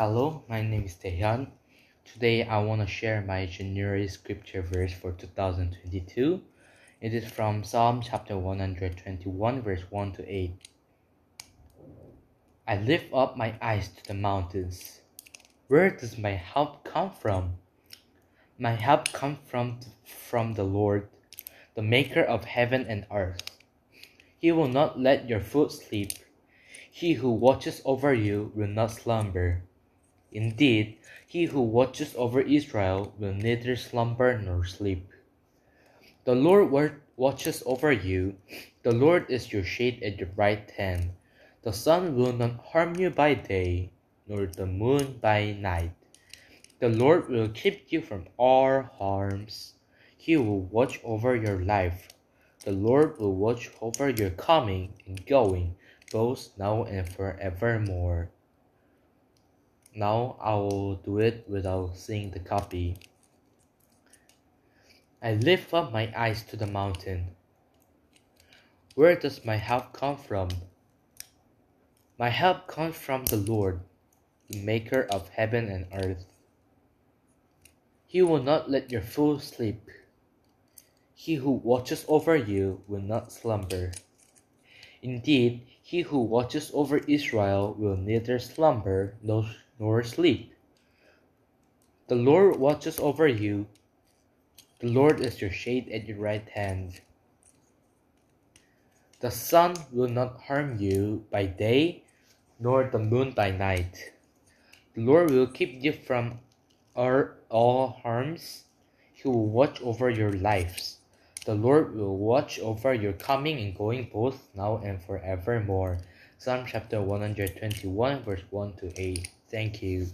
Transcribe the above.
Hello, my name is Taehyun. Today I want to share my January scripture verse for 2022. It is from Psalm chapter 121, verse 1 to 8. I lift up my eyes to the mountains. Where does my help come from? My help comes from, from the Lord, the maker of heaven and earth. He will not let your foot sleep. He who watches over you will not slumber. Indeed, he who watches over Israel will neither slumber nor sleep. The Lord watches over you. The Lord is your shade at your right hand. The sun will not harm you by day, nor the moon by night. The Lord will keep you from all harms. He will watch over your life. The Lord will watch over your coming and going, both now and forevermore. Now I will do it without seeing the copy. I lift up my eyes to the mountain. Where does my help come from? My help comes from the Lord, the maker of heaven and earth. He will not let your fool sleep. He who watches over you will not slumber. Indeed, he who watches over Israel will neither slumber nor sleep. The Lord watches over you. The Lord is your shade at your right hand. The sun will not harm you by day, nor the moon by night. The Lord will keep you from all harms. He will watch over your lives. The Lord will watch over your coming and going both now and forevermore. Psalm chapter 121, verse 1 to 8. Thank you.